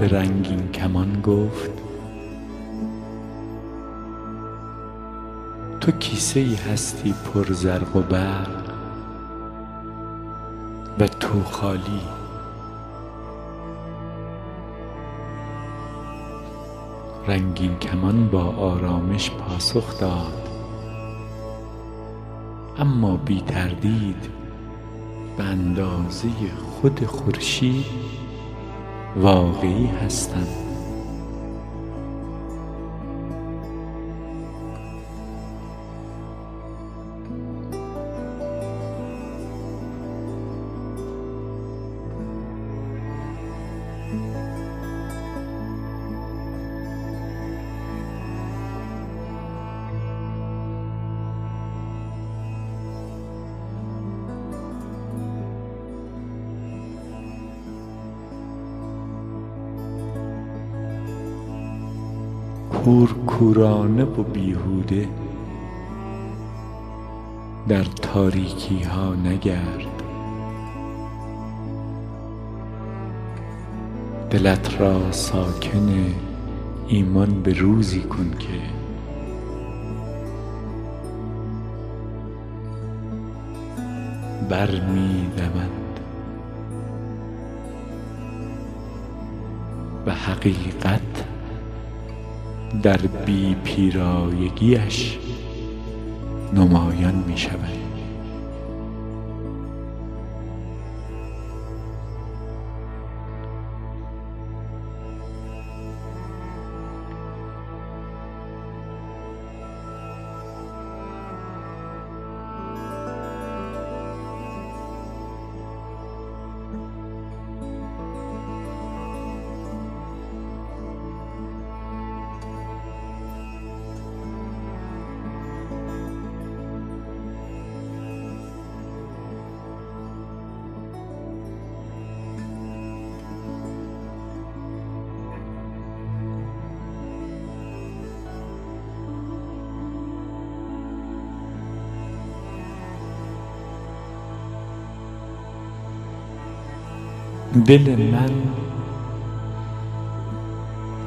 به رنگین کمان گفت تو کیسه ای هستی پر زرق و برق و تو خالی. رنگین کمان با آرامش پاسخ داد اما بی تردید به اندازه خود خورشید واقعی هستم کورکورانه و بیهوده در تاریکی ها نگرد. دلت را ساکن ایمان به روزی کن که برمی دمد و حقیقت در بی پیرایگیش نمایان می شود. دل من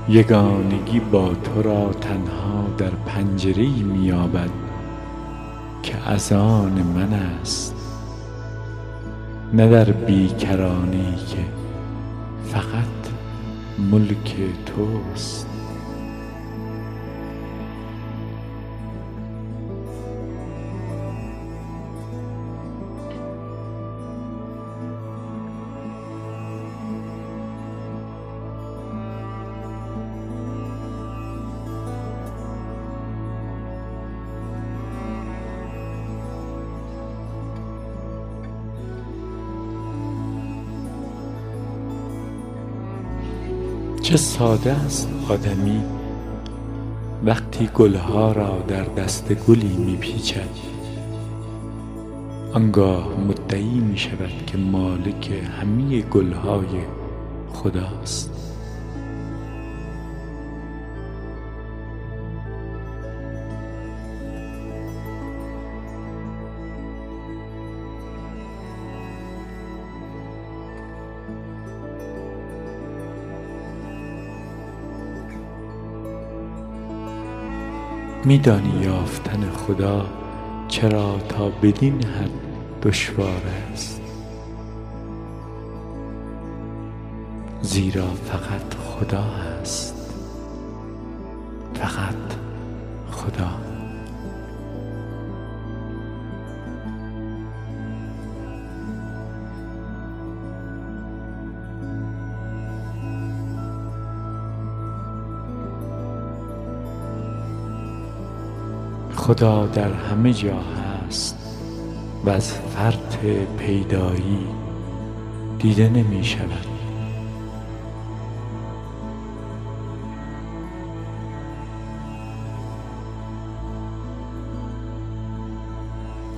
یگانگی با تو را تنها در پنجره ای یابد که از آن من است. نه در بیکرانی که فقط ملک توست. چه ساده است آدمی. وقتی گلها را در دست گلی می پیچد آنگاه مدعی می شود که مالک همه گلهای خداست. می دانی یافتن خدا چرا تا بدین حد دشوار است؟ زیرا فقط خدا هست. فقط خدا. خدا در همه جا هست و از فرط پیدایی دیده نمی شود.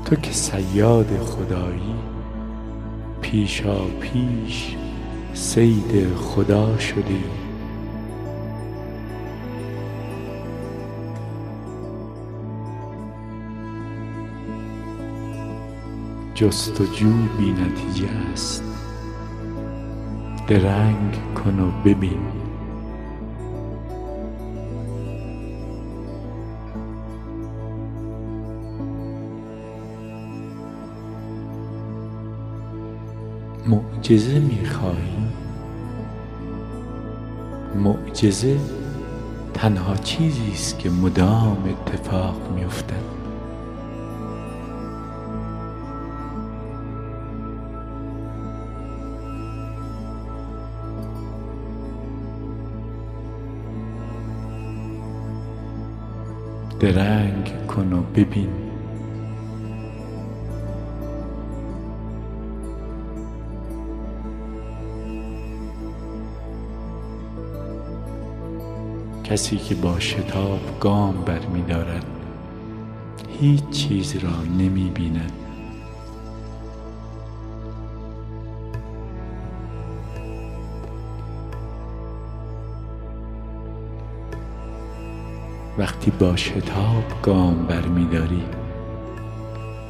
تو که سیاد خدایی پیشا پیش صید خدا شدی. جستجو بی نتیجه است. درنگ کن و ببین. معجزه می‌خواهی معجزه تنها چیزی است که مدام اتفاق میافتد درنگ کن و ببین. کسی که با شتاب گام برمی دارد هیچ چیز را نمی بیند وقتی با شتاب گام برمیداری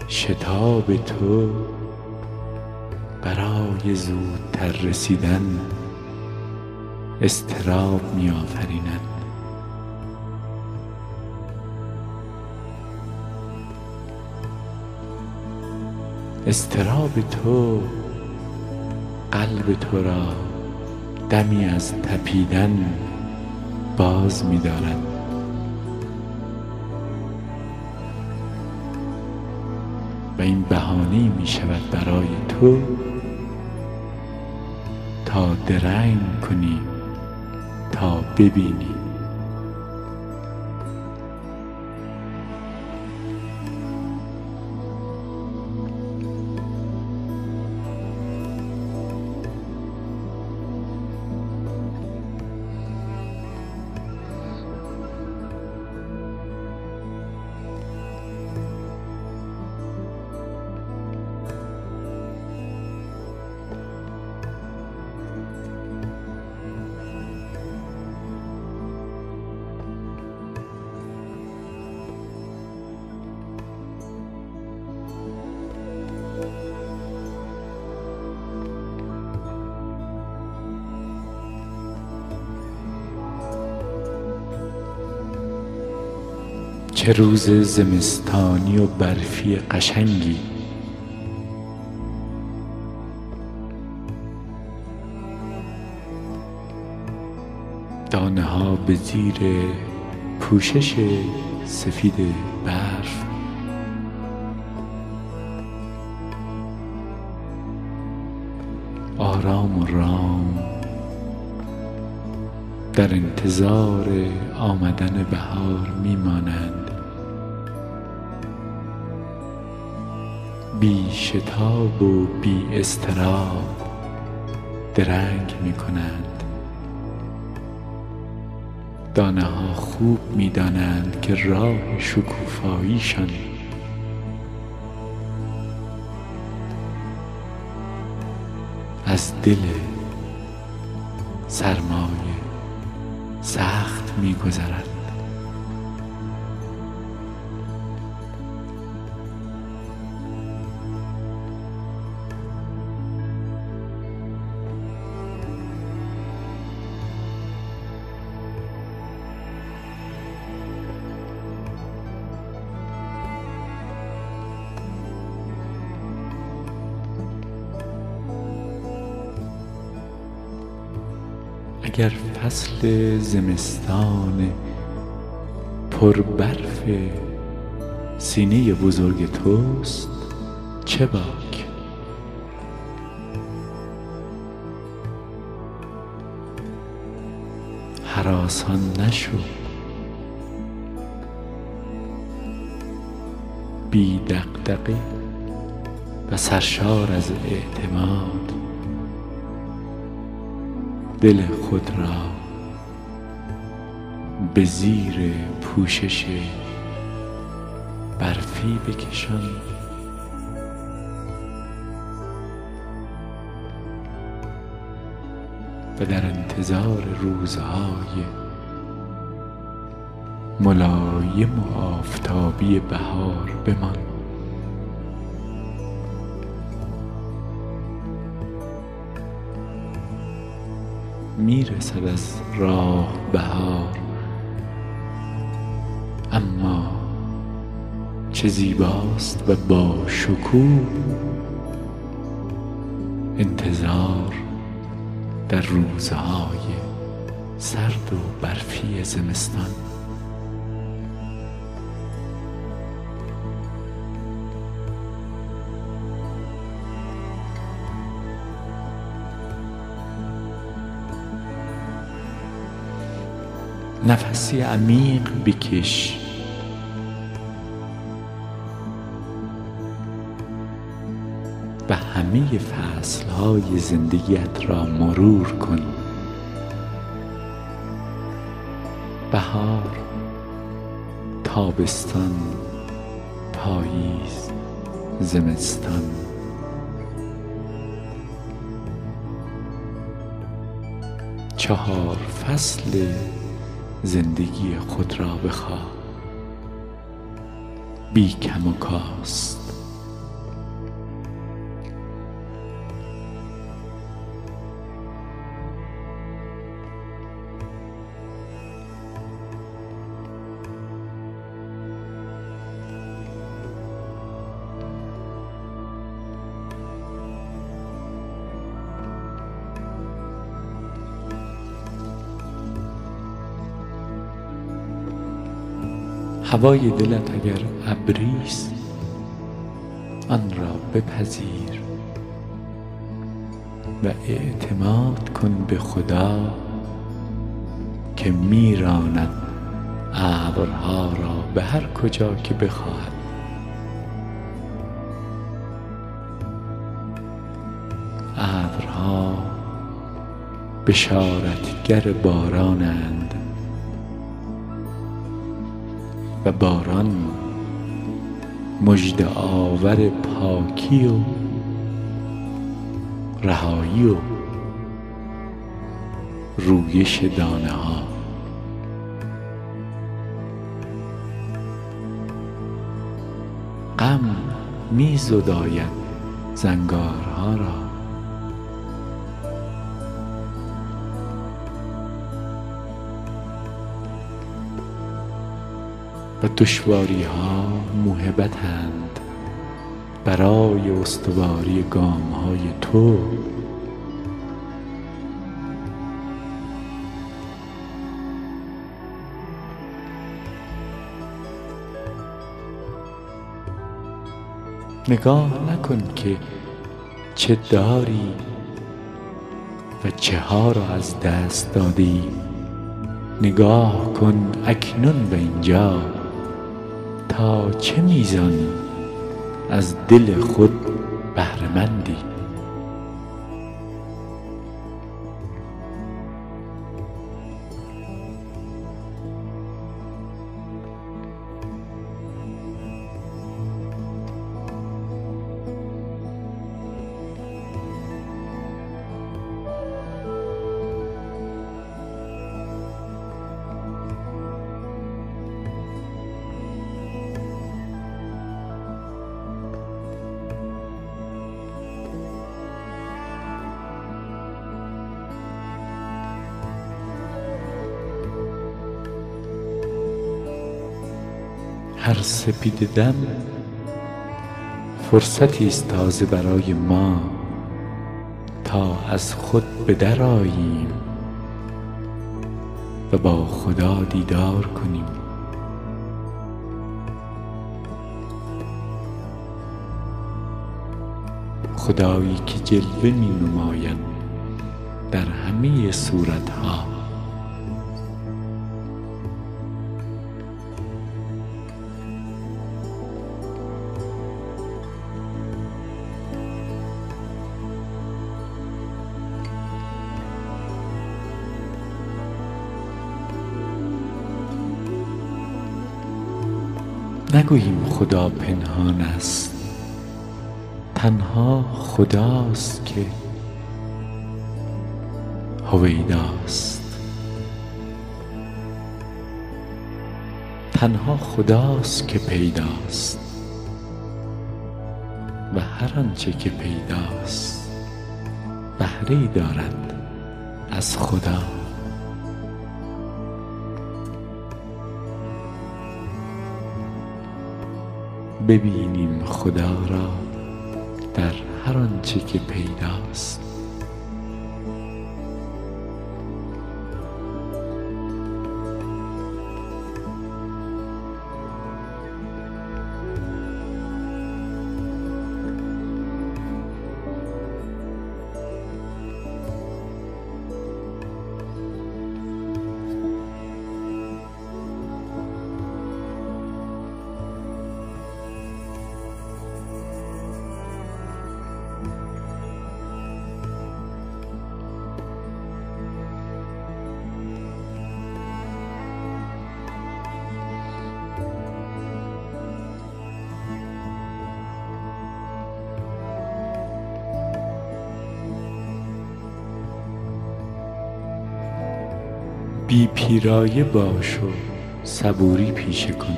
شتاب تو برای زودتر رسیدن استراب می آفریند استراب تو قلب تو را دمی از تپیدن باز می دارد و این بهانه می شود برای تو تا درنگ کنی تا ببینی. چه روز زمستانی و برفی قشنگی. دانه ها به زیر پوشش سفید برف. آرام و رام در انتظار آمدن بهار میمانند بی شتاب و بی استراب درنگ می کنند دانه ها خوب می دانند که راه شکوفاییشان از دل سرمایه سخت می گذرد اگر فصل زمستان پر برف سینه بزرگ توست چه باک؟ هراسان نشو. بی و سرشار از اعتماد. دل خود را به زیر پوشش برفی بکشان. و در انتظار روزهای ملایم و آفتابی بهار بمان. می‌رسد از راه بهار. اما چه زیباست و با شکوه انتظار در روزهای سرد و برفی زمستان. نفسی عمیق بکش. و همه فصلهای زندگیت را مرور کن. بهار تابستان پاییز زمستان. چهار فصل زندگی خود را بخواه. بی کم و کاست. هوای دلت اگر ابریست آن را بپذیر و اعتماد کن به خدا که میراند ابرها را به هر کجا که بخواهد. ابرها بشارتگر بارانند. باران مژده آور پاکی و رهایی و رویش دانه ها. غم می زداید زنگارها را. و دشواری ها موهبتند. برای استواری گام های تو. نگاه نکن که چه داری و چه ها را از دست دادی. نگاه کن اکنون به اینجا. تا چه میزان از دل خود بهرهمندی. هر سپیده دم فرصتی است تازه برای ما تا از خود به در آییم و با خدا دیدار کنیم. خدایی که جلوه می نماید در همه صورتها. نگوییم خدا پنهان است. تنها خداست که هویداست. تنها خداست که پیداست و هر آنچه که پیداست بهره دارد از خدا. ببینیم خدا را در هر آنچه که پیداست. بی پیرایه باش و صبوری پیشه کن.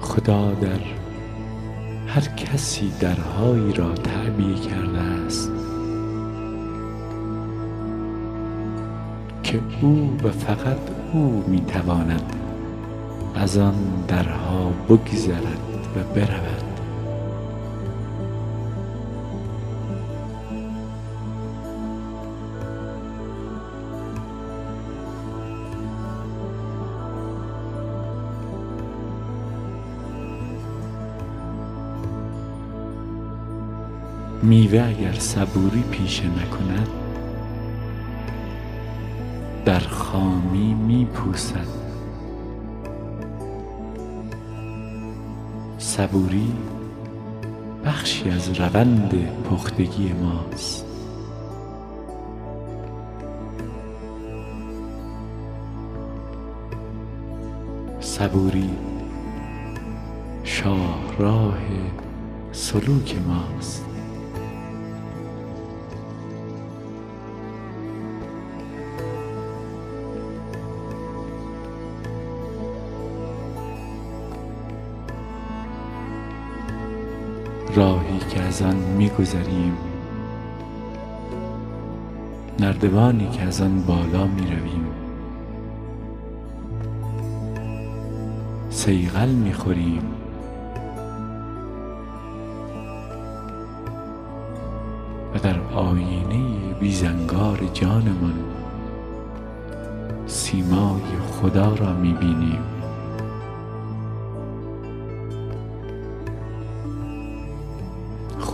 خدا در هر کسی درهایی را تعبیه کرده است که او و فقط او می‌تواند از آن درها بگذرد و برود. میوه اگر صبوری پیشه نکند در خامی می پوسد صبوری بخشی از روند پختگی ماست. صبوری شاهراه سلوک ماست. از آن میگذریم. نردبانی که از آن بالا می رویم سیغل می خوریم و در آینه بیزنگار جانمان سیمای خدا را می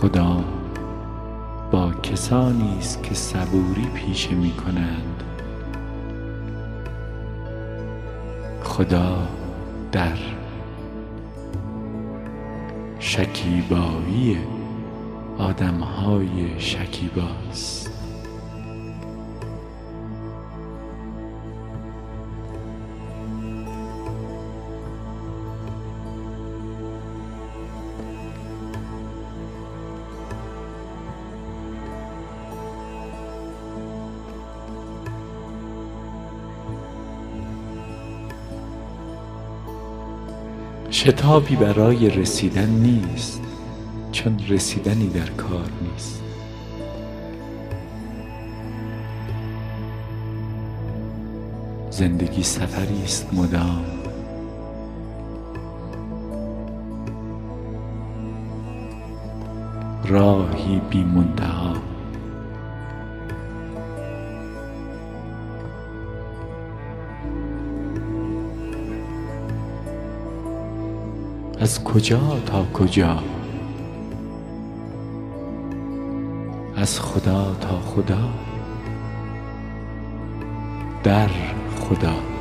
خدا با کسانی است که صبوری پیشه می کنند. خدا در شکیبایی آدمهای شکیباست. شتابی برای رسیدن نیست چون رسیدنی در کار نیست. زندگی سفری است مدام. راهی بی منتها از کجا تا کجا؟ از خدا تا خدا در خدا.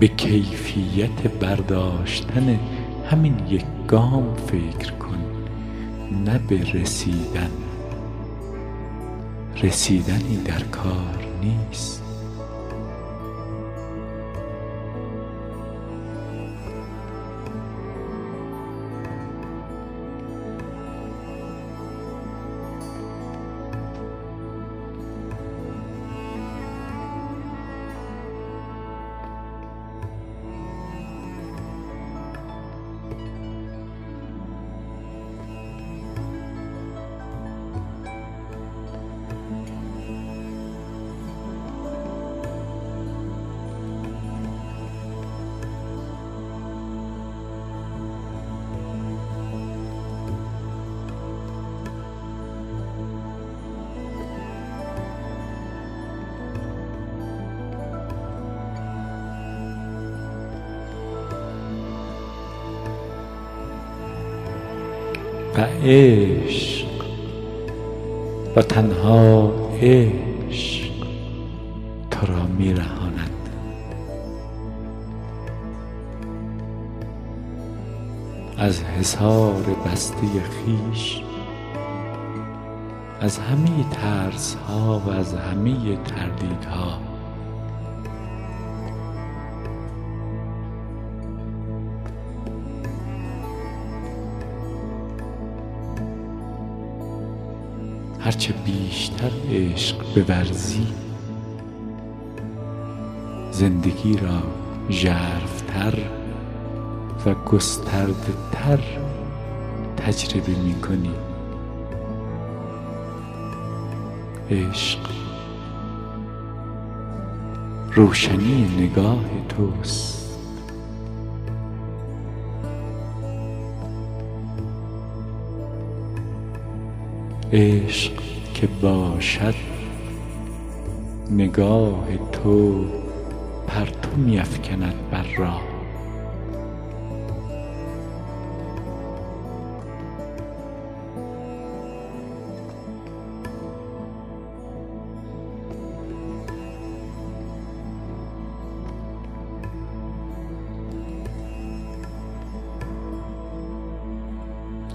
به کیفیت برداشتن همین یک گام فکر کن نه به رسیدن. رسیدنی در کار نیست. عشق و تنها عشق تو را می رهاند. از حصار بسته خویش از همه ترس ها و از همه تردیدها هرچه بیشتر عشق بورزی زندگی را ژرفتر و گسترده تر تجربه می کنی عشق روشنی نگاه توست. عشق که باشد نگاه تو پرتو میافکند بر راه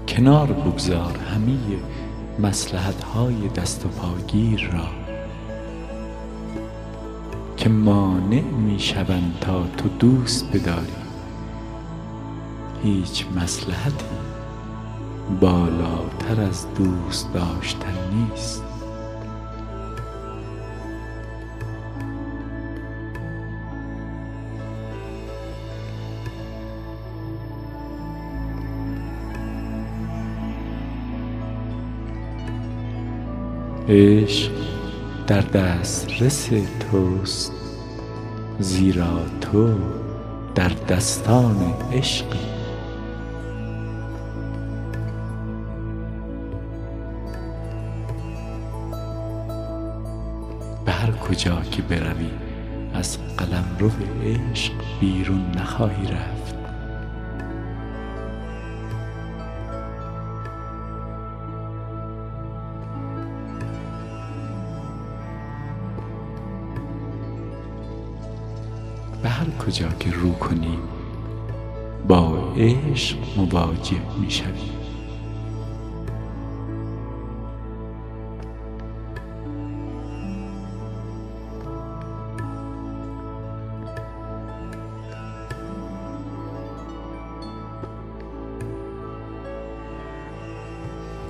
کنار بگذار همه مصلحت های دست و پاگیر را که مانع می شوند تا تو دوست بداری. هیچ مصلحتی بالاتر از دوست داشتن نیست. عشق در دسترس توست زیرا تو در دستان عشقی. به هر کجا که بروی از قلمرو عشق بیرون نخواهی رفت. کجا که رو کنی با عشق مواجه می شوی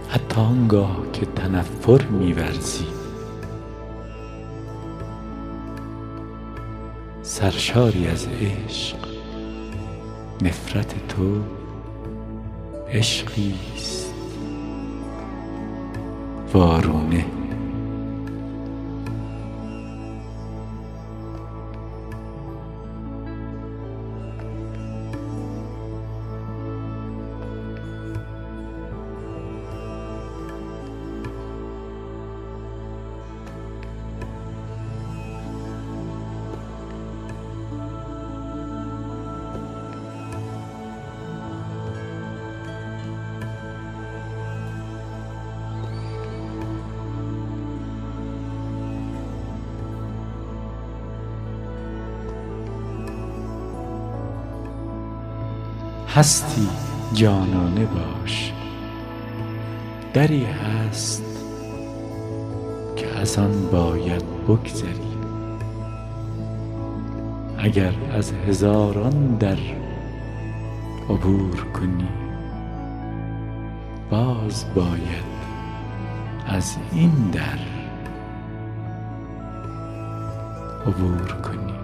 حتی آنگاه که تنفر میورزی سرشاری از عشق. نفرت تو عشقی است. وارونه هستی جانانه باش. دری هست که از آن باید بگذری. اگر از هزاران در عبور کنی باز باید از این در عبور کنی.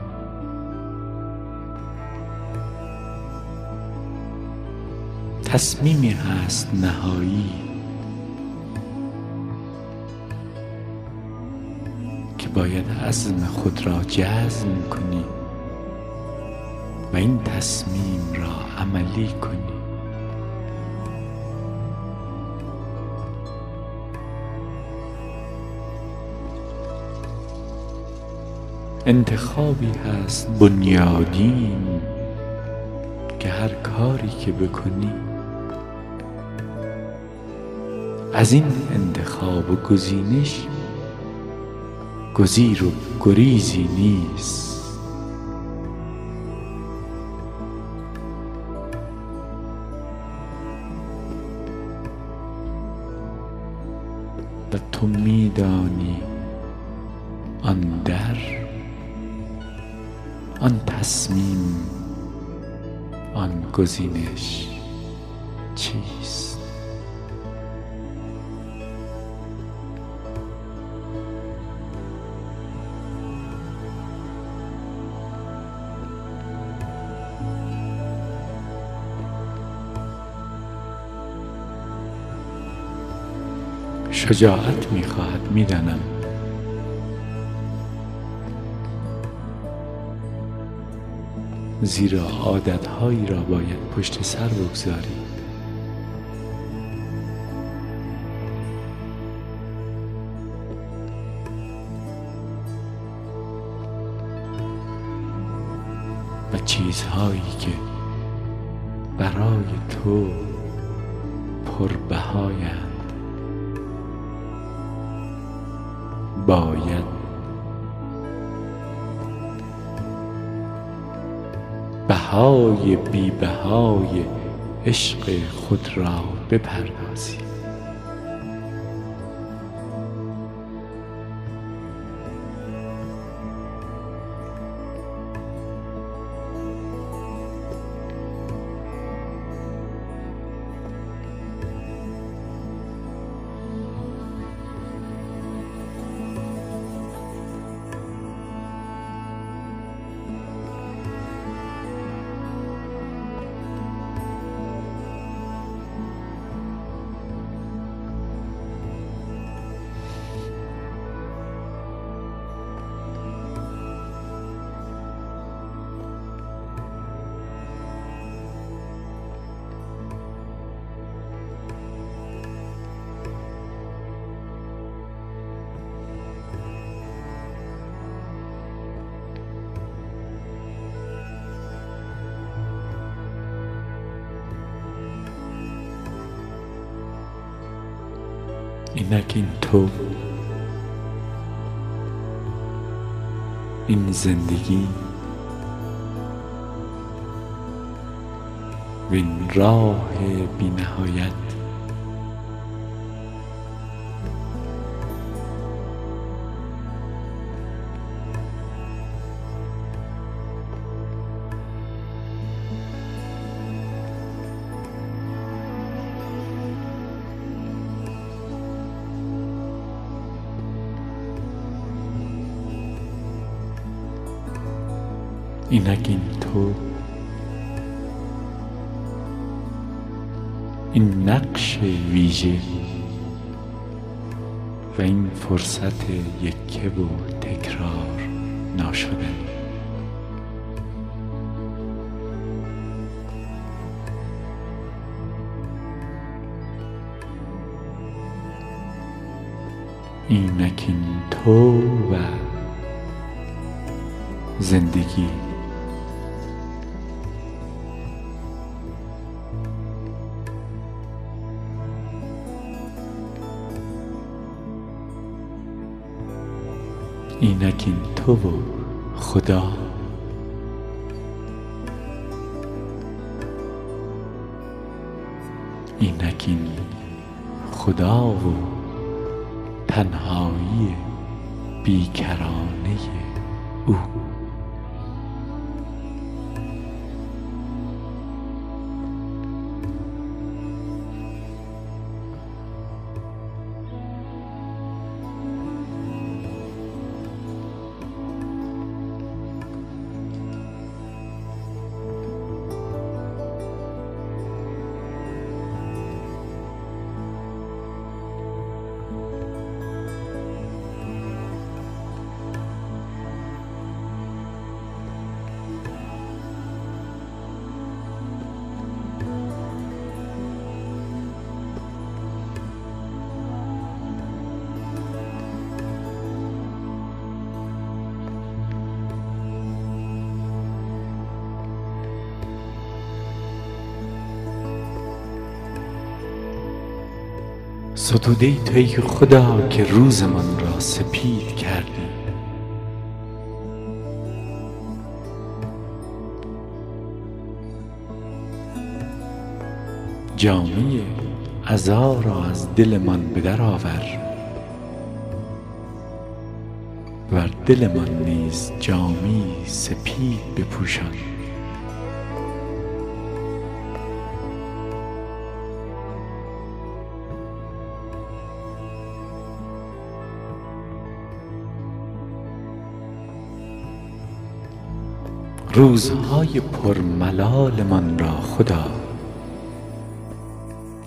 تصمیمی هست نهایی. که باید عزم خود را جزم کنی و این تصمیم را عملی کنی. انتخابی هست بنیادین که هر کاری که بکنی از این انتخاب و گزینش گزیر و گریزی نیست. و تو میدانی آن در آن تصمیم آن گزینش. شجاعت می‌خواهد می‌دانم. زیرا عادتهایی را باید پشت سر بگذاری و چیزهایی که برای تو پربهایند باید. بهای بی بهای عشق خود را بپردازی اینک این تو. این زندگی وین راه بی اینک این تو. این نقش ویژه و این فرصت یکه و تکرار ناشدنی اینک این تو و زندگی اینک این تو و خدا. اینک این خدا و تنهایی بیکرانه او. ستوده ای تو ای خدا که روزمان را سپید کردی. جامه عزا را از دلمان به در آور. ور دلمان نیز جامه ای سپید بپوشان. روزهای پرملالمان را خدا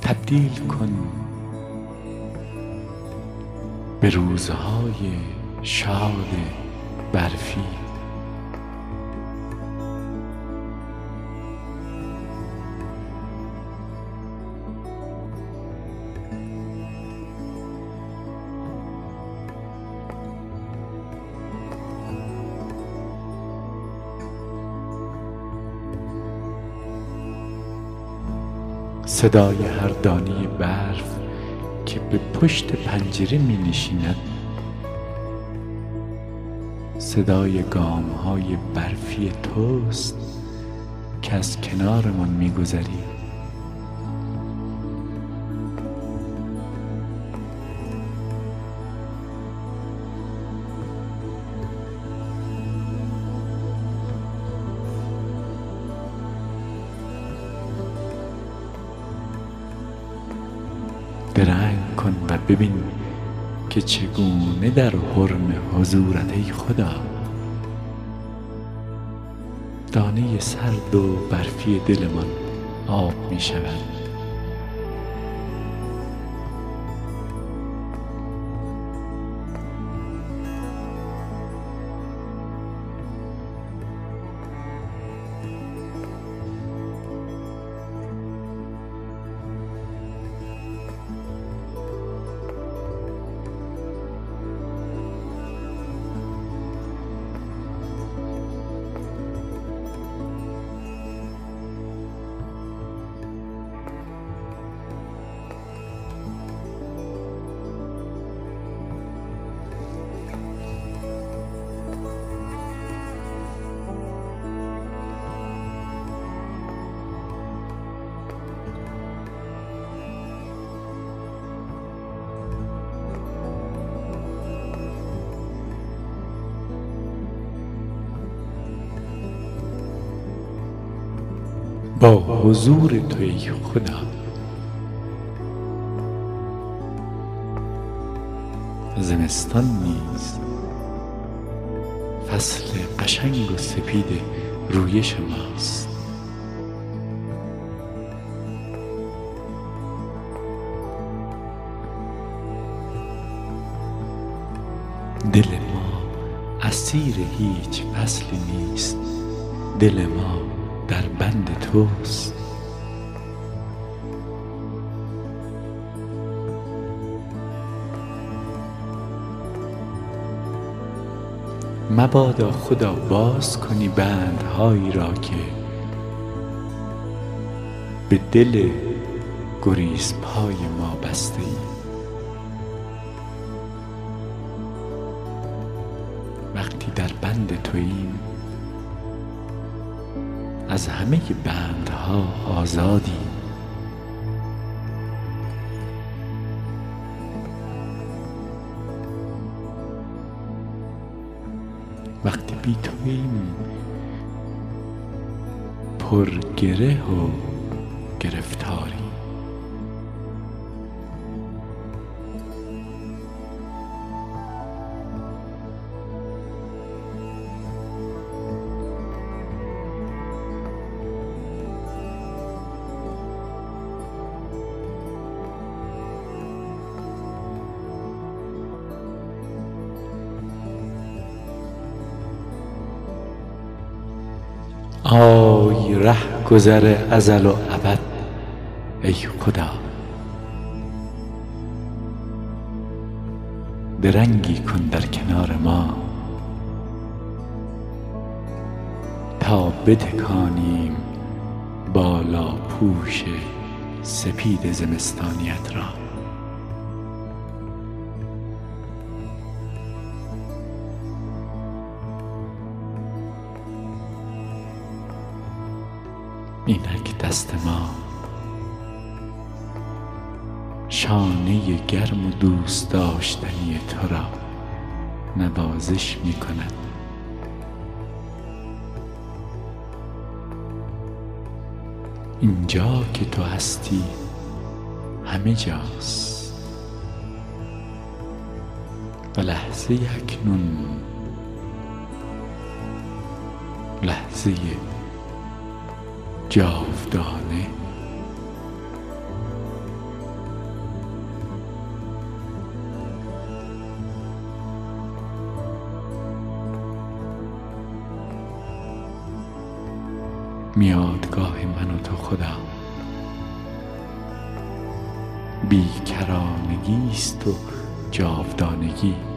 تبدیل کن به روزهای شاد برفی. صدای هر دانه برف که به پشت پنجره می نشیند. صدای گام های برفی توست که از کنارمان می گذری درنگ کن و ببین که چگونه در حرم حضورت ای خدا. دانه سرد و برفی دلمان آب می شود با حضور تو ای خدا زمستان نیز فصل قشنگ و سپید رویش ماست. دل ما اسیر هیچ فصلی نیست. دل ما در بند توست. مبادا خدا باز کنی بندهایی را که به دل گریزپای ما بسته ای وقتی در بند توییم از همه بندها آزادی. وقتی بی تویم پرگره و گرفتاری ره گذر ازل و ابد ای خدا. درنگی کن در کنار ما تا بتکانیم بالا پوش سپید زمستانیت را. دست ما. شانه گرم و دوست داشتنی تو را نوازش می کند. اینجا که تو هستی همه جاست. و لحظه اکنون لحظه جاودانه. میادگاه من و تو خدا. بیکرانگی است و جاودانگی.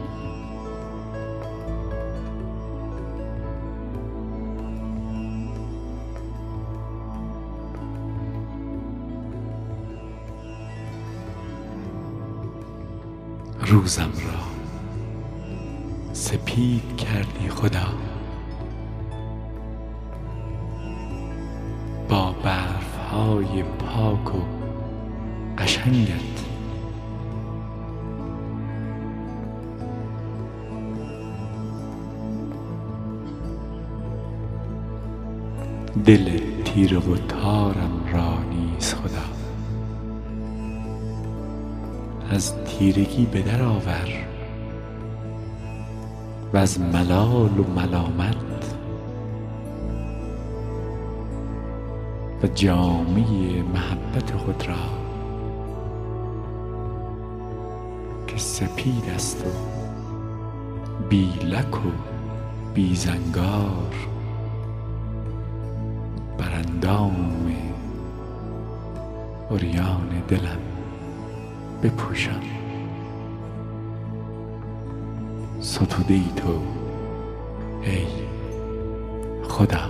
روزم را سپید کردی خدا. با برف های پاک و قشنگت. دل تیره و تارم را نیز خدا. تیرگی به در آور و از ملال و ملامت و جامه محبت خود را که سپید است و بی لک و بی زنگار بر اندام عریان دلم بپوشم. ستوده ای تو. ای خدا.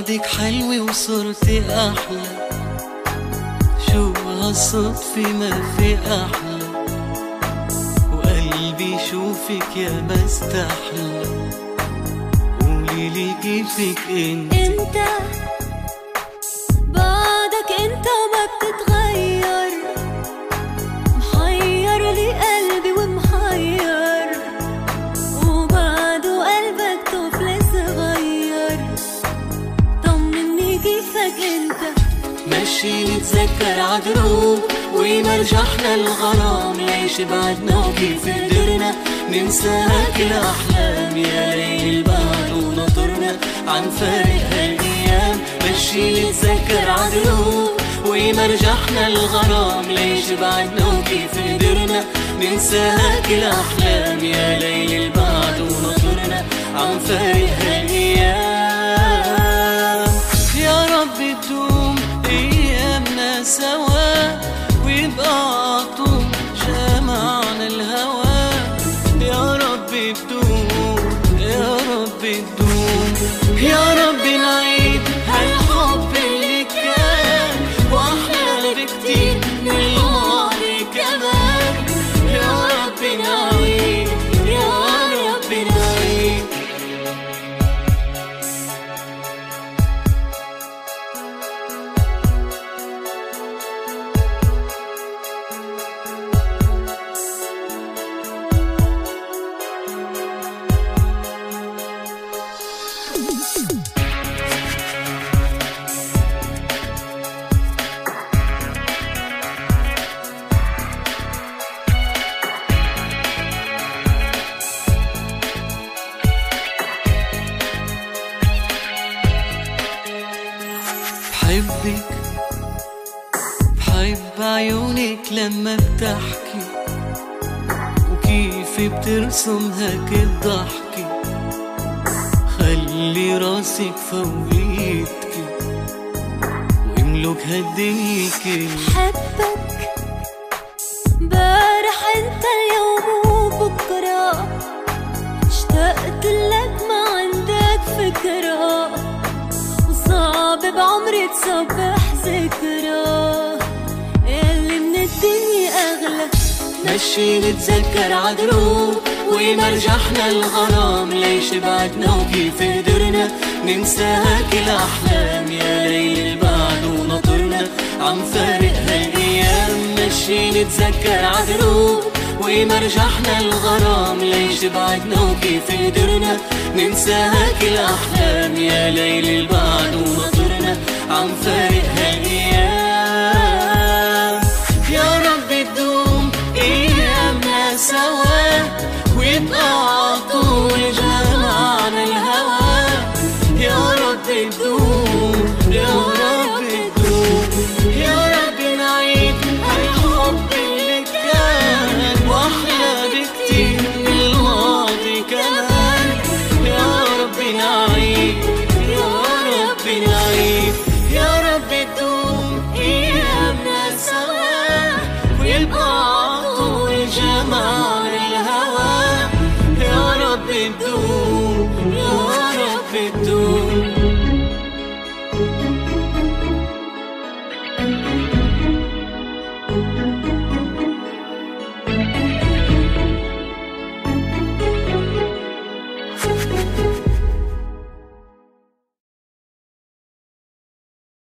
بعدك حلوة وصرتي أحلى. شو هالصدفة ما في أحلى؟ وقلبي شوفك يا ما استحلى قولي لي كيفك أنت؟ أنت نتذكر عدروب ويمرجحنا الغرام ليش بعدنا وكيف قدرنا؟ ننسى هاك الأحلام يا ليل البعد ونطرنا عن فارق هالأيام مشي نتذكر عدروب ويمرجحنا الغرام ليش بعدنا وكيف قدرنا؟ ننسى هاك الأحلام يا ليل البعد ونطرنا عن فارق هالأيام سوا ويبقى عطول جمعنا الهوى يا رب تدوم يا رب تدوم يا رب نعيد خلي راسك فوقيتك واملك كل حبك بارح أنت اليوم وبكرة. اشتقت لك ما عندك فكرة. وصعب بعمري تصبح ذكرى. اللي من الدنيا أغلى مشي نتذكر عدروب ويمرجحنا الغرام ليش بعدنا وكيف قدرنا؟ ننسى هاك الأحلام يا ليل البعد ونطرنا. عم فارق هالأيام مشي نتذكر عدروب ويمرجحنا الغرام ليش بعدنا وكيف قدرنا؟ ننسى هاك الأحلام يا ليل البعد ونطرنا. عم فارق هالأيام يا رب تدوم ايامنا سوا. طول جنان الهوى. يا رب الدنيا